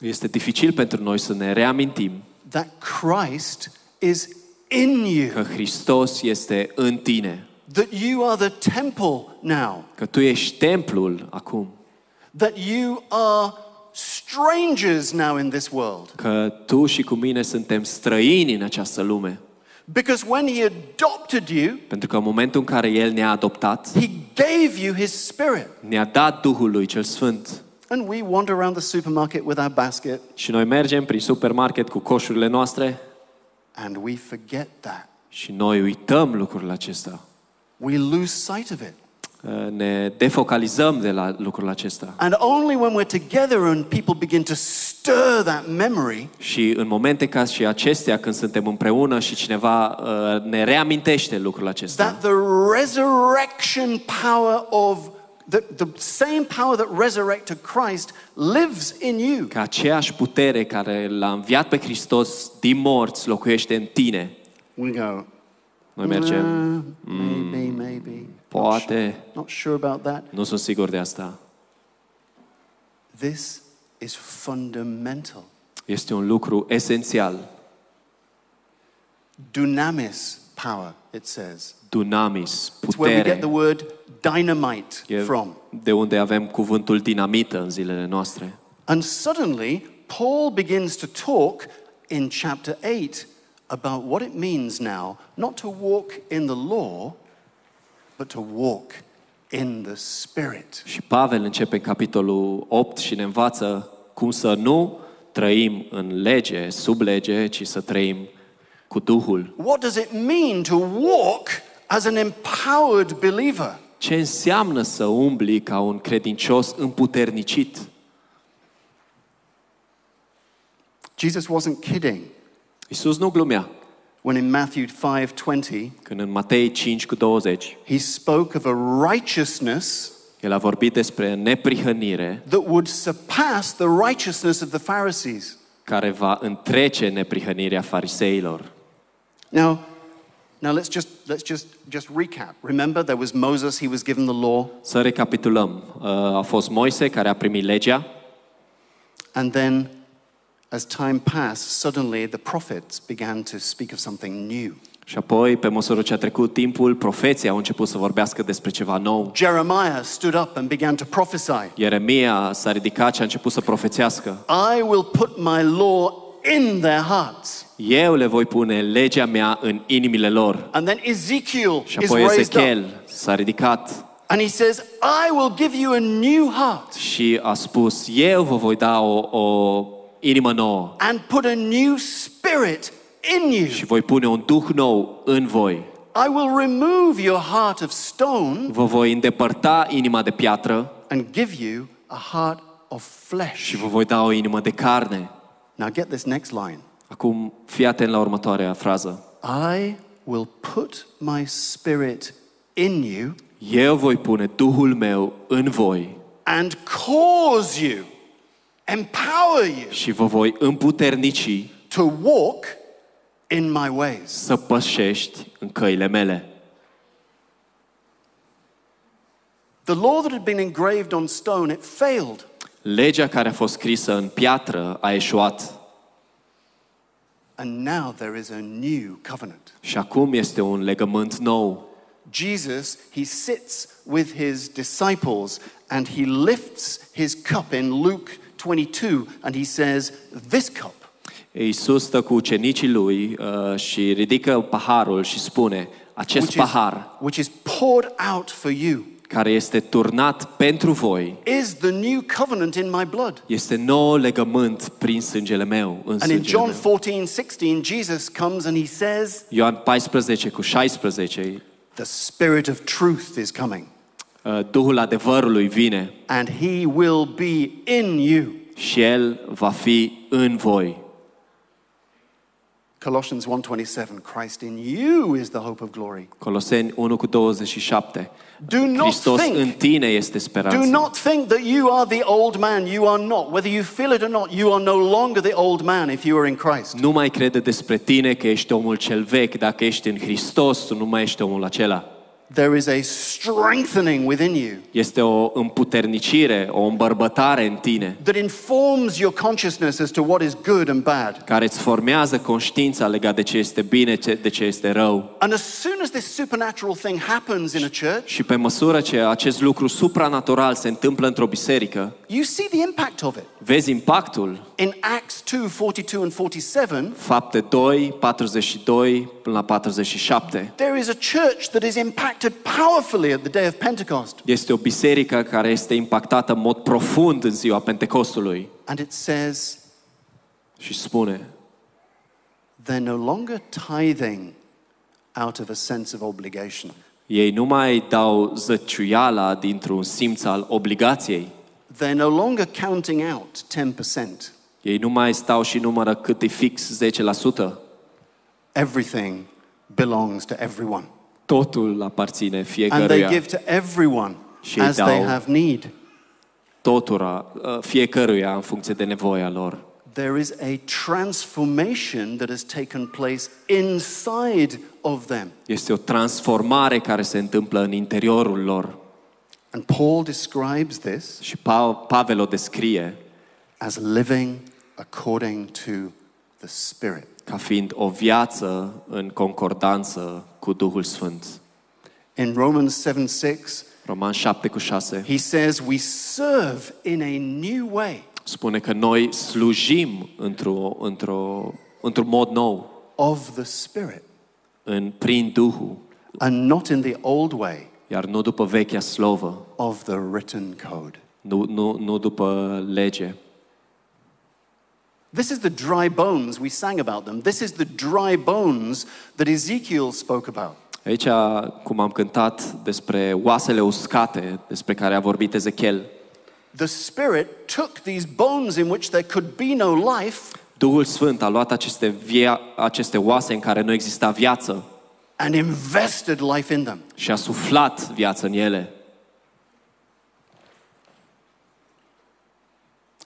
Este dificil pentru noi să ne reamintim that Christ is in you, că Hristos este în tine, that you are the temple now, că tu ești templul acum, that you are strangers now in this world. că tu și cu mine suntem străini în această lume. Because when He adopted you, Pentru că în momentul în care El ne-a adoptat, He gave you His Spirit. ne-a dat Duhul lui cel Sfânt. And we wander around the supermarket with our basket Și noi mergem prin supermarket cu coșurile noastre and we forget that. și noi uităm lucrul acesta. We lose sight of it. Uh, Ne defocalizăm de la lucrul acesta. And only when we're together and people begin to stir that memory Și în momente ca și acestea, când suntem împreună și cineva uh, ne reamintește lucrul acesta, that the resurrection power of the, the same power that resurrected Christ lives in you. că aceeași putere care l-a înviat pe Hristos din morți locuiește în tine. We go, Noi mergem, "Uh, maybe, maybe. Poate, Not sure about that. nu sunt sigur de asta. This is fundamental. Este un lucru esențial. Dunamis power, it says. Dunamis, It's where we get putere. the word dynamite E from. de unde avem cuvântul dinamită în zilele noastre. And suddenly, Paul begins to talk in chapter 8 about what it means now not to walk in the law, but to walk in the Spirit. Și Pavel începe în capitolul 8 și ne învață cum să nu trăim în lege, sub lege, ci să trăim cu Duhul. What does it mean to walk as an empowered believer? Ce înseamnă să umbli ca un credincios împuternicit? Jesus wasn't kidding Iisus nu glumea. When in Matthew 5:20 Când în Matei 5 cu 20, he spoke of a righteousness el a vorbit despre neprihănire that would surpass the righteousness of the Pharisees. care va întrece neprihănirea fariseilor. Now, now let's just let's just just recap. Remember there was Moses, he was given the law, Să recapitulăm. Uh, A fost Moise care a primit legea and then as time passed, suddenly the prophets began to speak of something new. și apoi, pe măsură ce a trecut timpul, profeții au început să vorbească despre ceva nou. Jeremiah stood up and began to prophesy. Ieremia s-a ridicat și a început să profețească. I will put my law in their hearts. Eu le voi pune legea mea în inimile lor. And then Ezekiel Și is apoi raised up. Ezechiel s-a ridicat And he says, I will give you a new heart și a spus, eu vă voi da o, o inimă nouă and put a new spirit in you. și voi pune un duh nou în voi. I will remove your heart of stone Vă voi îndepărta inima de piatră and give you a heart of flesh. și vă voi da o inimă de carne. Now get this next line. Acum, fii atent la următoarea frază. I will put my spirit in you Eu voi pune Duhul meu în voi and cause you, empower you și vă voi împuternici to walk in my ways. să pășești în căile mele. The law that had been engraved on stone, it failed. Legea care a fost scrisă în piatră a eșuat And now there is a new covenant. și acum este un legământ nou. Jesus, he sits with his disciples and he lifts his cup in Luke 22 and he says, This cup Iisus stă cu ucenicii lui uh, și ridică paharul și spune, acest which is, pahar which is poured out for you care este turnat pentru voi is the new covenant in my blood. este nou legământ prin sângele meu, în And in sângele John meu. 14, 16, Jesus comes and he says, Ioan 14 cu 16, The Spirit of truth is coming uh, Duhul adevărului vine and he will be in you. și El va fi în voi. Colossians 1:27 Christ in you is the hope of glory. Coloseni 1 cu 27. Do not Hristos în think tine este Do speranța. not think that you are the old man. You are not. Whether you feel it or not, you are no longer the old man if you are in Christ. Nu mai crede despre tine că ești omul cel vechi. Dacă ești în Hristos, tu nu mai ești omul acela. There is a strengthening within you Este o împuternicire, o îmbărbătare în tine, that informs your consciousness as to what is good and bad. care îți formează conștiința legat de ce este bine, ce- de ce este rău. And as soon as this supernatural thing happens in a church, Și pe măsură ce acest lucru supranatural se întâmplă într-o biserică, you see the impact of it. vezi impactul. In Acts 2 42 and 47, Fapte 2, 42 până la 47. there is a church that is impacted powerfully at the day of Pentecost. Este o biserică care este impactată în mod profund în ziua Pentecostului. And it says, Și spune, they're no longer tithing out of a sense of obligation. ei nu mai dau zăciuiala dintr-un simț al obligației. They're no longer counting out 10%. Ei nu mai stau și numără cât e fix 10%. Everything belongs to everyone. Totul aparține And they fiecăruia. give to everyone Și as they dau- have need. Totura, uh, fiecăruia în funcție de nevoia lor. There is a transformation that has taken place inside of them. Este o transformare care se întâmplă în interiorul lor. And Paul describes this Și Pa- Pavel o descrie as living according to the Spirit. Ca fiind o viață în concordanță cu Duhul Sfânt. In Romans 7 6, Roman 7 cu 6 he says, We serve in a new way. Spune că noi slujim într-o, într-o, într-un mod nou, of the Spirit. În, prin Duhul, and not in the old way. Iar nu după vechea slovă, of the written code. nu, nu, nu după lege. This is the dry bones, we sang about them. This is the dry bones that Ezekiel spoke about. Aici, cum am cântat despre oasele uscate, despre care a vorbit Ezechiel, The Spirit took these bones in which there could be no life Duhul Sfânt a luat aceste, via, aceste oase în care nu exista viață and invested life in them. și a suflat viață în ele.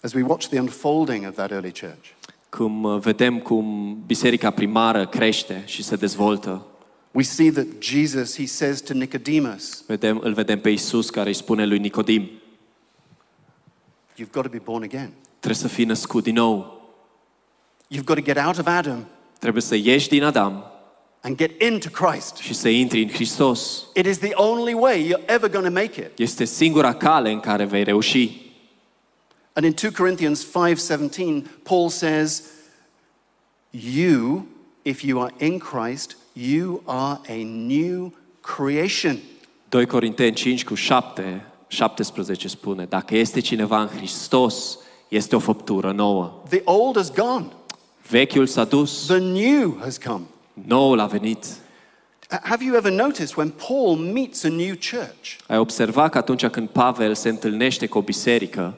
As we watch the unfolding of that early church, Cum uh, vedem cum biserica primară crește și se dezvoltă, we see that Jesus, he says to Nicodemus, vedem, îl vedem pe Isus care îi spune lui Nicodim, You've got to be born again. trebuie să fii născut din nou, You've got to get out of Adam trebuie să ieși din Adam and get into Christ. și să intri în Hristos. It is the only way you're ever going to make it. Este singura cale în care vei reuși. And in 2 Corinthians 5:17, Paul says, "You, if you are in Christ, you are a new creation." 2 Corinteni 5 cu 7, 17 spune, dacă este cineva în Hristos, este o făptură nouă. The old has gone. Vechiul s-a dus, The new has come. noul a venit. Have you ever noticed when Paul meets a new church, Ai observat că atunci când Pavel se întâlnește cu o biserică,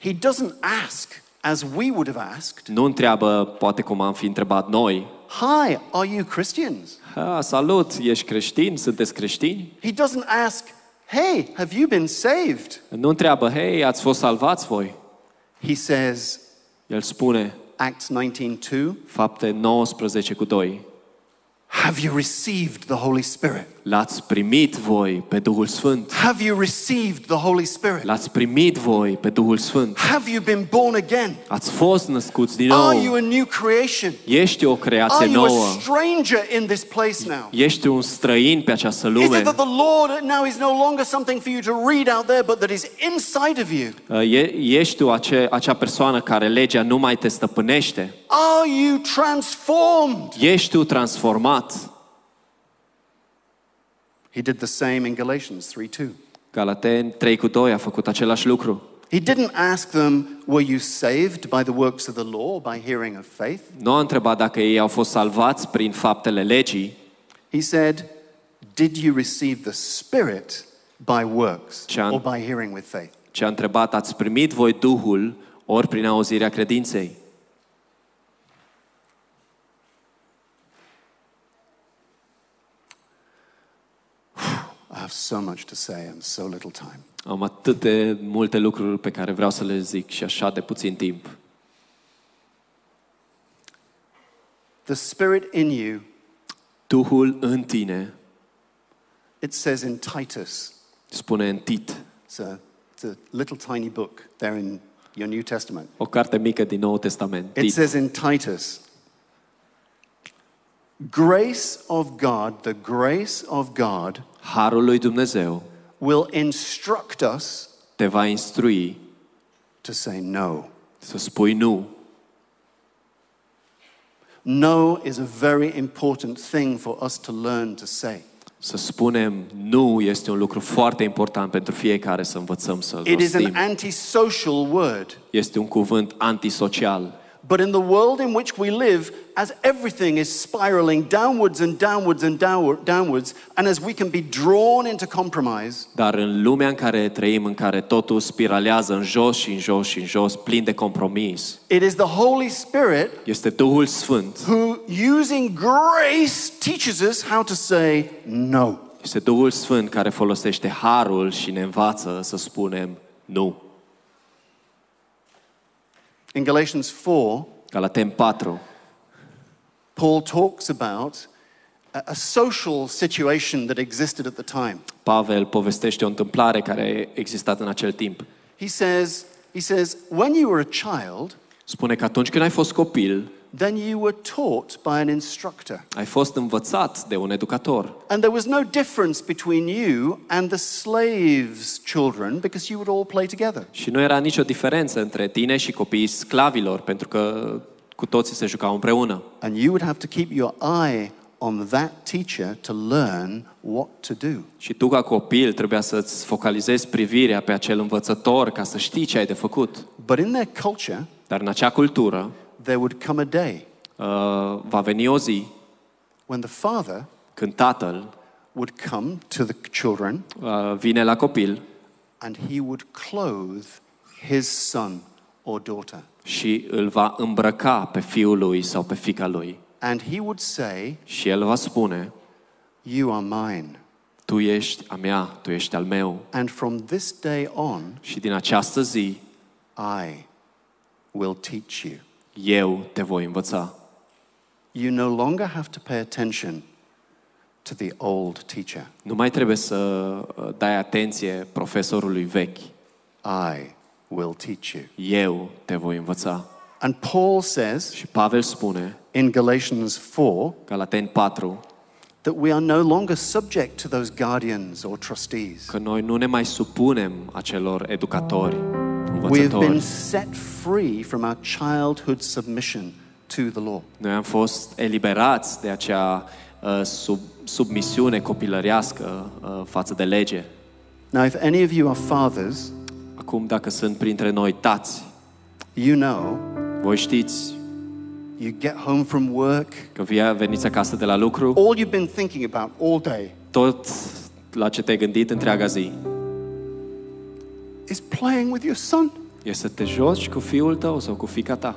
he doesn't ask as we would have asked, nu întreabă, poate cum am fi întrebat noi, "Hi, are you Christians?" ha, salut, ești creștin? Sunteți creștini? He doesn't ask, "Hey, have you been saved?" Nu întreabă, hei, ați fost salvați voi? He says, El spune, Acts 19:2, fapte 19 cu 2, "Have you received the Holy Spirit?" L-ați primit voi pe Duhul Sfânt. Have you received the Holy Spirit? L-ați primit voi pe Duhul Sfânt. Have you been born again? Ați fost născuți din Are you nou. a new creation? Ești o creație Are you nouă. a stranger in this place now? Ești un străin pe această Is lume. it that the Lord now is no longer something for you to read out there, but that is inside of you? E- Ești tu ace, acea persoană care legea nu mai te stăpânește. Are you transformed? Ești tu transformat. He did the same in Galatians 3 2. Galateni 3 cu 2 a făcut același lucru. He didn't ask them, Were you saved by the works of the law, by hearing of faith? Nu a întrebat dacă ei au fost salvați prin faptele legii, He said, Did you receive the Spirit by works John. or by hearing with faith? ci a întrebat, ați primit voi Duhul ori prin auzirea credinței? Have so much to say and so little time. Am atât de multe lucruri pe care vreau să le zic și așa de puțin timp. The Spirit in you Duhul în tine It says in Titus, Spune în Tit, it's a, it's a little tiny book there in your New Testament. o carte mică din Noul Testament. It Tit. says in Titus, grace of God, the grace of God Harul lui Dumnezeu will instruct us te va instrui to say no. să spui nu. No is a very important thing for us to learn to say. Să spunem nu este un lucru foarte important pentru fiecare să învățăm să It is an rostim. antisocial word. Este un cuvânt antisocial. But in the world in which we live, as everything is spiraling downwards and downwards and downward, downwards, and as we can be drawn into compromise, Dar în lumea în care trăim, în care totul spiralează în jos și în jos și în jos, plin de compromis, it is the Holy Spirit este Duhul Sfânt. who, using grace, teaches us how to say no. Este Duhul Sfânt care folosește harul și ne învață să spunem nu. In Galatians 4, Galaten 4, Paul talks about a, a social situation that existed at the time. Pavel povestește o întâmplare care a existat în acel timp. He says, he says, when you were a child, Spune că atunci când ai fost copil, then you were taught by an instructor. ai fost învățat de un educator. And there was no difference between you and the slaves' children because you would all play together. Și nu era nicio diferență între tine și copiii sclavilor, pentru că cu toții se jucau împreună. And you would have to keep your eye on that teacher to learn what to do. Și tu, ca copil, trebuia să-ți focalizezi privirea pe acel învățător ca să știi ce ai de făcut. But in their culture, Dar în acea cultură there would come a day uh, va veni o zi when the father când tatăl would come to the children uh, vine la copil and he would clothe his son or daughter. și îl va îmbrăca pe fiul lui sau pe fica lui. And he would say, Și el va spune, You are mine. tu ești a mea, tu ești al meu. And from this day on, Și din această zi, I will teach you. Eu te voi învăța. You no longer have to pay attention to the old teacher. Nu mai trebuie să uh, dai atenție profesorului vechi. I will teach you. Eu te voi învăța. And Paul says Și Pavel spune, in Galatians 4 Galateni 4, that we are no longer subject to those guardians or trustees. că noi nu ne mai supunem acelor educatori, We have been învățători. set free from our childhood submission to the law. Noi am fost eliberați de acea uh, sub, submisiune copilărească uh, față de lege. Now, if any of you are fathers, Acum, dacă sunt printre noi tați, you know voi știți you get home from work, că via- veniți acasă de la lucru, all you've been thinking about all day tot la ce te-ai gândit întreaga zi is playing with your son. e să te joci cu fiul tău sau cu fica ta.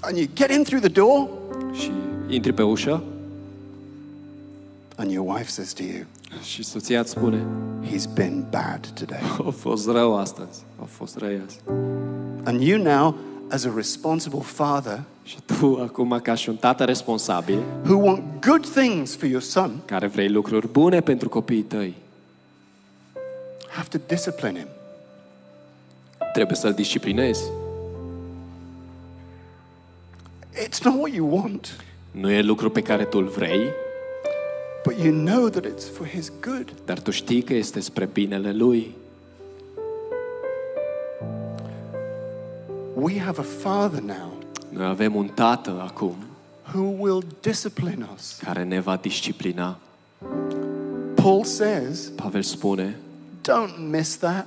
And you get in through the door, Și intri pe ușă and your wife says to you, și soția îți spune He's been bad today. A fost rău astăzi, a fost rău azi. And you now, as a responsible father Și tu, acum, ca și un tată responsabil, who want good things for your son, care vrei lucruri bune pentru copiii tăi, have to discipline him. trebuie să-l disciplinezi. It's not what you want, Nu e lucru pe care tu îl vrei, but you know that it's for his good. dar tu știi că este spre binele lui. We have a father now Noi avem un tată acum who will discipline us. care ne va disciplina. Paul says, Pavel spune, don't miss that.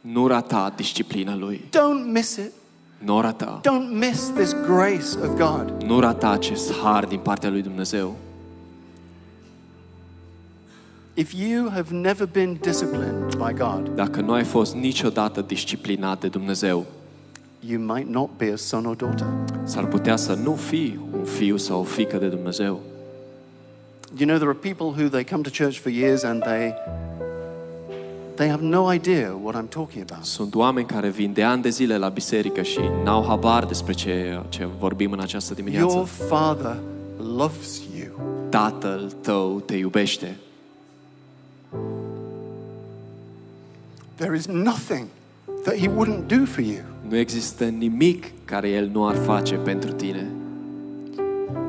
nu rata disciplina lui, Don't miss it. nu rata. Don't miss this grace of God. Nu rata acest har din partea lui Dumnezeu. If you have never been disciplined by God, Dacă nu ai fost niciodată disciplinat de Dumnezeu, you might not be a son or daughter. s-ar putea să nu fii un fiu sau o fică de Dumnezeu. You know, there are people who they come to church for years and they They have no idea what I'm talking about. Sunt oameni care vin de ani de zile la biserică și n-au habar despre ce, ce vorbim în această dimineață. Your father loves you. Tatăl tău te iubește. There is nothing that he wouldn't do for you. Nu există nimic care el nu ar face pentru tine.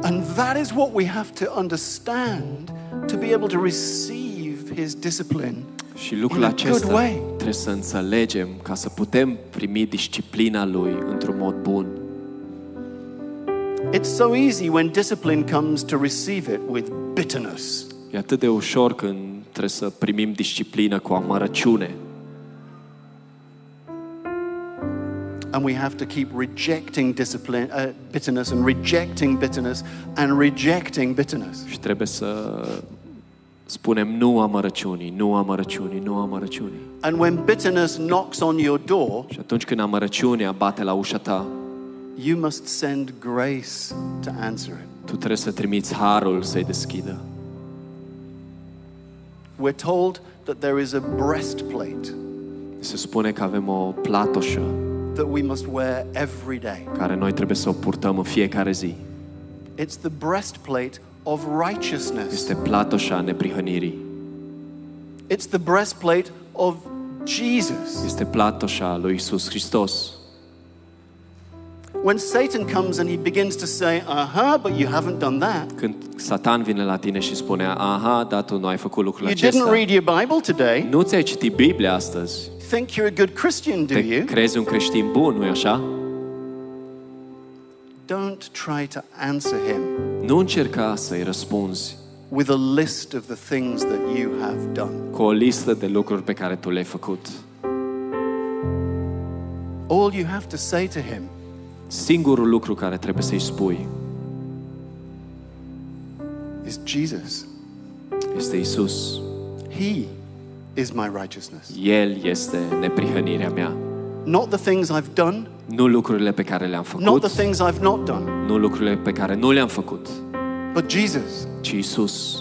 And that is what we have to understand to be able to receive his discipline și lucrul In a good acesta way. trebuie să înțelegem ca să putem primi disciplina Lui într-un mod bun. It's so easy when discipline comes to receive it with bitterness. E atât de ușor când trebuie să primim disciplină cu amărăciune And we have to keep rejecting discipline, uh, bitterness and rejecting bitterness and rejecting bitterness. și trebuie să spunem nu amărăciunii, nu amărăciunii, nu amărăciunii. And when bitterness knocks on your door, Și atunci când amărăciunea bate la ușa ta, you must send grace to answer it. tu trebuie să trimiți harul să-i deschidă. We're told that there is a breastplate Se spune că avem o platoșă that we must wear every day. care noi trebuie să o purtăm în fiecare zi. It's the breastplate of righteousness. Este platoșa neprihănirii. It's the breastplate of Jesus. Este platoșa lui Isus Hristos. When Satan comes and he begins to say, uh-huh, but you haven't done that. Când Satan vine la tine și spune, aha, dar tu nu ai făcut lucrul You didn't acesta. read your Bible today. Nu ți-ai citit Biblia astăzi. Think you're a good Christian, do Te you? crezi un creștin bun, nu-i așa? Don't try to answer him Nu încerca să-i răspunzi with a list of the things that you have done. cu o listă de lucruri pe care tu le-ai făcut. All you have to say to him Singurul lucru care trebuie să-i spui is Jesus. este Isus. He is my righteousness. El este neprihănirea mea. Not the things I've done, Nu lucrurile pe care le-am făcut. not the things I've not done, nu lucrurile pe care nu le-am făcut, but Jesus. ci Isus.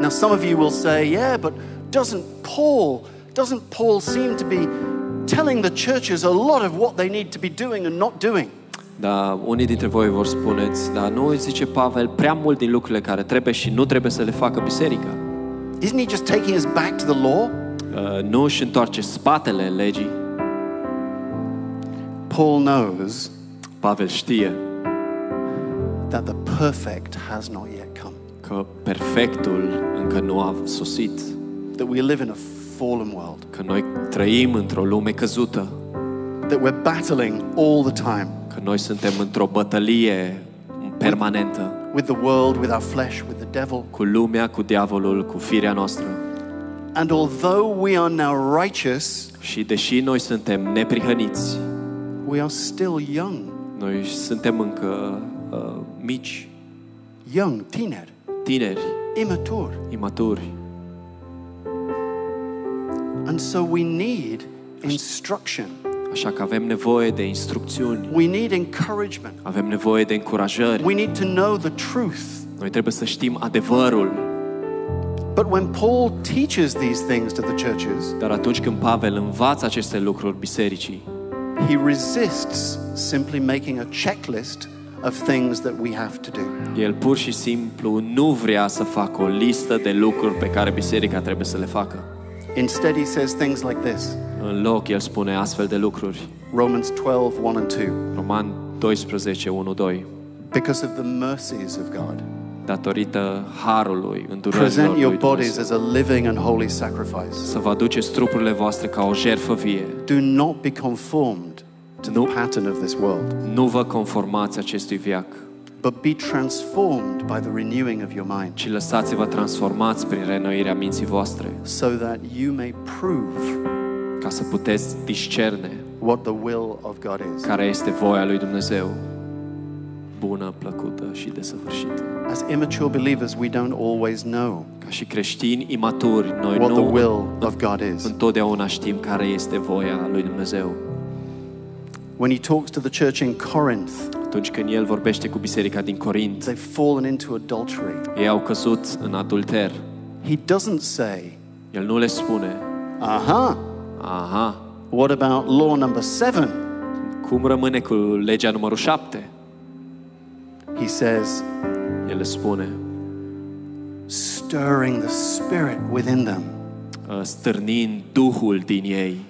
Now, some of you will say, yeah, but doesn't Paul, doesn't Paul seem to be telling the churches a lot of what they need to be doing and not doing? Dar unii dintre voi vor spuneți, dar nu zice Pavel prea mult din lucrurile care trebuie și nu trebuie să le facă biserica. Isn't he just taking us back to the law? Uh, Nu își întoarce spatele legii. Paul knows Pavel știe that the perfect has not yet come, că perfectul încă nu a sosit, that we live in a fallen world, că noi trăim într-o lume căzută, that we're battling all the time că noi suntem într-o bătălie permanentă with the world, with our flesh, with the devil. cu lumea, cu diavolul, cu firea noastră. And although we are now righteous, Și deși noi suntem neprihăniți, we are still young, noi suntem încă uh, mici, young, teenage, tineri, immature. imaturi. And so we need instruction. Așa că avem nevoie de instrucțiuni, We need encouragement. avem nevoie de încurajări. We need to know the truth. Noi trebuie să știm adevărul. But when Paul teaches these things to the churches, Dar atunci când Pavel învață aceste lucruri bisericii, he resists simply making a checklist of things that we have to do. el pur și simplu nu vrea să facă o listă de lucruri pe care biserica trebuie să le facă. Instead, he says things like this În loc, el spune astfel de lucruri. Romans 12, 1 and 2. Roman 12, 1, 2. Because of the mercies of God, Datorită harului, îndurărilor present lui your bodies Dumnezeu, as a living and holy sacrifice. să vă aduceți trupurile voastre ca o jertfă vie. Do not be conformed to No. the pattern of this world, Nu vă conformați acestui viac, but be transformed by the renewing of your mind, ci lăsați-vă transformați prin renoirea minții voastre, so that you may prove ca să puteți discerne what the will of God is. care este voia lui Dumnezeu, bună, plăcută și desăvârșită. As immature believers, we don't always know Ca și creștini imaturi, noi what the nu will of God is. întotdeauna știm care este voia lui Dumnezeu. When he talks to the church in Corinth, Atunci când El vorbește cu biserica din Corint, they've fallen into adultery. ei au căzut în adulter. He doesn't say, El nu le spune, aha, aha, what about law number seven? cum rămâne cu legea numărul șapte? He says, El le spune, stirring the spirit within them. uh, stârnind Duhul din ei.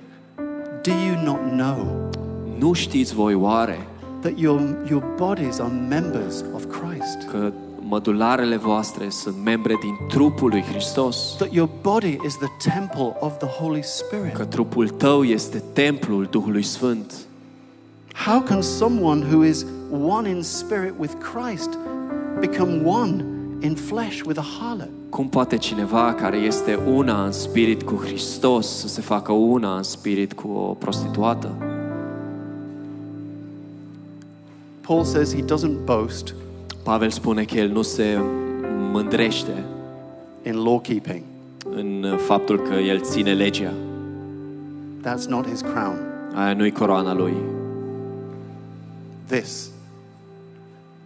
Do you not know Nu știți voi oare that your, your bodies are members of Christ? că mădularele voastre sunt membre din trupul lui Hristos? That your body is the temple of the Holy Spirit? Că trupul tău este templul Duhului Sfânt? How can someone who is one in spirit with Christ become one in flesh with a harlot? Cum poate cineva care este una în spirit cu Hristos să se facă una în spirit cu o prostituată? Paul says he doesn't boast Pavel spune că el nu se mândrește in law keeping. în faptul că el ține legea. That's not his crown. Aia nu-i coroana lui. This,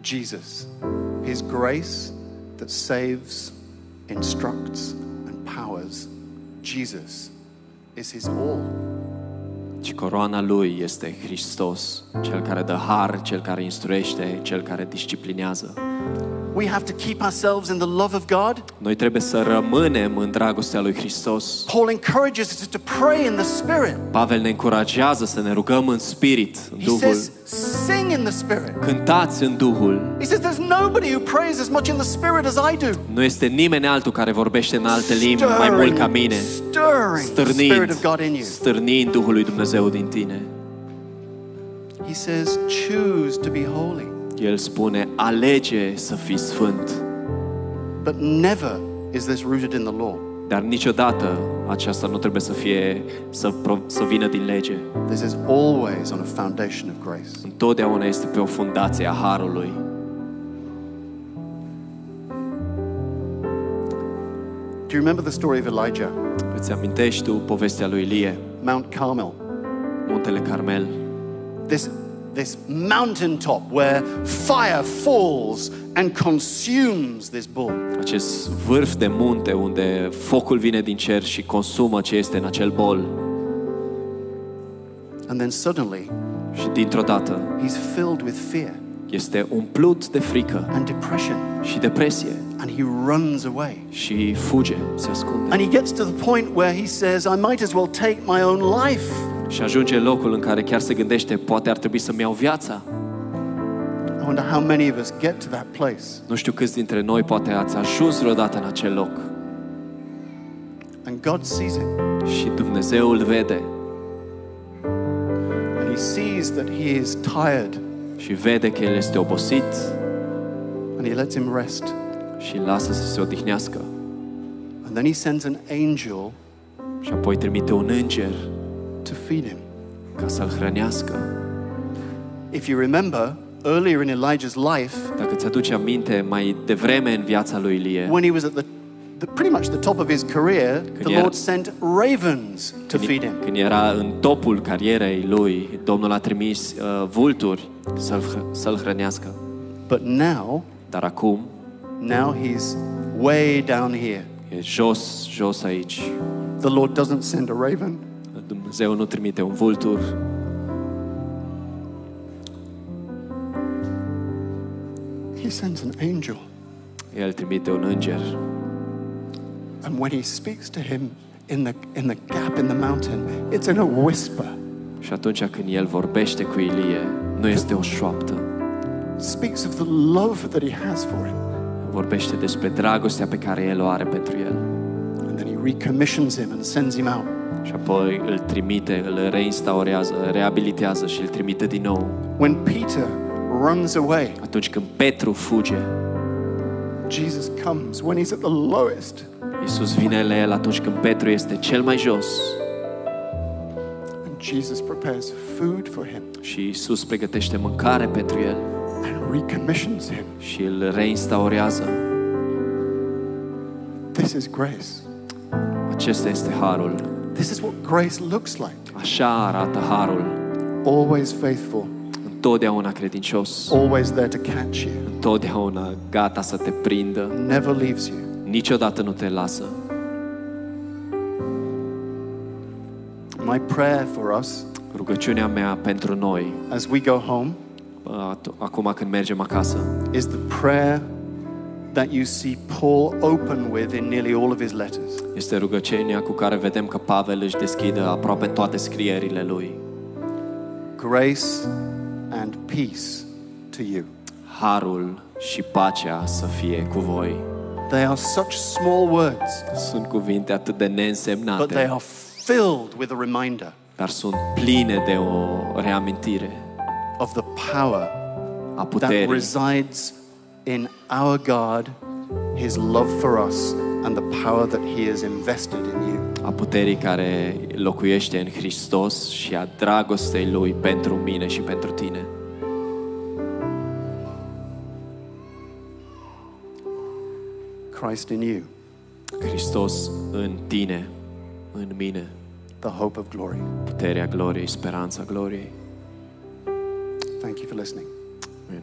Jesus, his grace that saves, instructs, and powers, Jesus is his all. Ci coroana lui este Hristos, cel care dă har, cel care instruiește, cel care disciplinează. We have to keep ourselves in the love of God. Noi trebuie să rămânem în dragostea lui Hristos. Paul encourages us to pray in the Spirit. Pavel ne încurajează să ne rugăm în spirit, în He Duhul. says, sing in the Spirit. Cântați în Duhul. He says, there's nobody who prays as much in the Spirit as I do. Nu este nimeni altul care vorbește în alte limbi mai mult ca mine. stirring the Spirit Stârnind, of God in you. stârnind Duhul lui Dumnezeu din tine. He says, choose to be holy, El spune, alege să fii sfânt. but never is this rooted in the law. Dar niciodată aceasta nu trebuie să fie, să, pro- să vină din lege. This is always on a foundation of grace. Întotdeauna este pe o fundație a Harului. Do you remember the story of Elijah? Îți amintești tu povestea lui Ilie, Mount Carmel. muntele Carmel? This, this mountaintop where fire falls and consumes this bull. Acest vârf de munte unde focul vine din cer și consumă ce este în acel bol. And then suddenly, Și dintr-o dată he's filled with fear este umplut de frică and depression, și depresie and he runs away. și fuge, se ascunde. And he gets to the point where he says, I might as well take my own life. Și ajunge în locul în care chiar se gândește, poate ar trebui să-mi iau viața. I wonder how many of us get to that place. Nu știu câți dintre noi poate ați ajuns vreodată în acel loc. And God sees it. Și Dumnezeu îl vede And he sees that he is tired și vede că el este obosit and he lets him rest. și îl lasă să se odihnească. And then he sends an angel Și apoi trimite un înger to feed him. ca să-l hrănească. If you remember, earlier in Elijah's life, Dacă ți-aduce aminte, mai devreme în viața lui Ilie, when he was at the, the pretty much the top of his career, the era- Lord sent ravens to feed him. când era în topul carierei lui, Domnul a trimis uh, vulturi să-l, să-l hrănească. But now, Dar acum now he's way down here. e jos, jos aici. The Lord doesn't send a raven. Dumnezeu nu trimite un vultur, He sends an angel. El trimite un înger. And when he speaks to him in the, in the gap in the mountain, it's in a whisper. Și atunci când el vorbește cu Ilie, nu este o șoaptă. Speaks of the love that he has for him. Vorbește despre dragostea pe care el o are pentru el. And then he recommissions him and sends him out. Și apoi îl trimite, îl reinstaurează, reabilitează și îl trimite din nou. When Peter runs away, Atunci când Petru fuge, Jesus comes. When he's at the lowest, Iisus vine la el atunci când Petru este cel mai jos and Jesus prepares food for him și Iisus pregătește mâncare pentru el and recommissions him. și îl reinstaurează. This is grace. Acesta este harul. This is what grace looks like. Așa arată harul. Always faithful, Întotdeauna credincios, always there to catch you, întotdeauna gata să te prindă, never leaves you. niciodată nu te lasă. My prayer for us Rugăciunea mea pentru noi, as we go home acum când mergem acasă, is the prayer that you see Paul open with in nearly all of his letters. Este rugăciunea cu care vedem că Pavel își deschide aproape toate scrierile lui. Grace and peace to you. Harul și pacea să fie cu voi. They are such small words, Sunt cuvinte atât de but they neînsemnate, are filled with a reminder dar sunt pline de o reamintire of the power a that puterii resides in our God, His love for us, and the power that He has invested in you. a puterii care locuiește în Hristos și a dragostei Lui pentru mine și pentru tine. Christ in you, Hristos în tine, în mine, the hope of glory. puterea gloriei, speranța gloriei. Thank you for listening. Amen.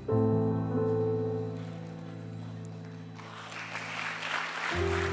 Thank you.